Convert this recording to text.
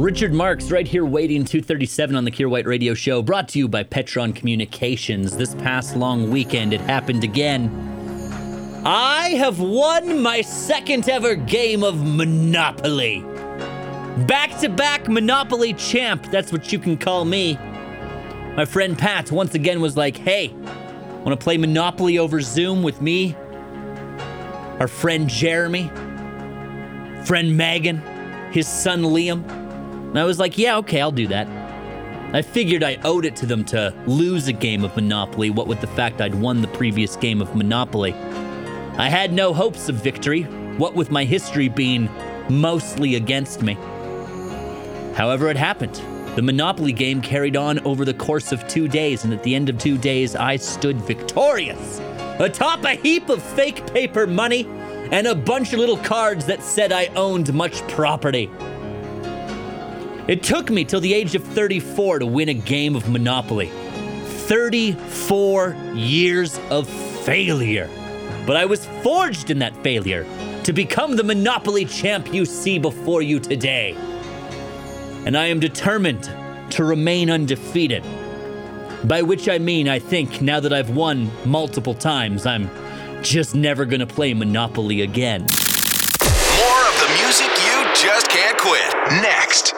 Richard Marx right here waiting 237 on the Kier White Radio Show, brought to you by Petron Communications. This past long weekend, it happened again. I have won my second ever game of Monopoly. Back to back Monopoly champ, that's what you can call me. My friend Pat once again was like, hey, want to play Monopoly over Zoom with me? Our friend Jeremy, friend Megan, his son Liam. And I was like, yeah, okay, I'll do that. I figured I owed it to them to lose a game of Monopoly, what with the fact I'd won the previous game of Monopoly. I had no hopes of victory, what with my history being mostly against me. However, it happened. The Monopoly game carried on over the course of two days, and at the end of two days, I stood victorious atop a heap of fake paper money and a bunch of little cards that said I owned much property. It took me till the age of 34 to win a game of Monopoly. 34 years of failure. But I was forged in that failure to become the Monopoly champ you see before you today. And I am determined to remain undefeated. By which I mean, I think now that I've won multiple times, I'm just never gonna play Monopoly again. More of the music you just can't quit. Next.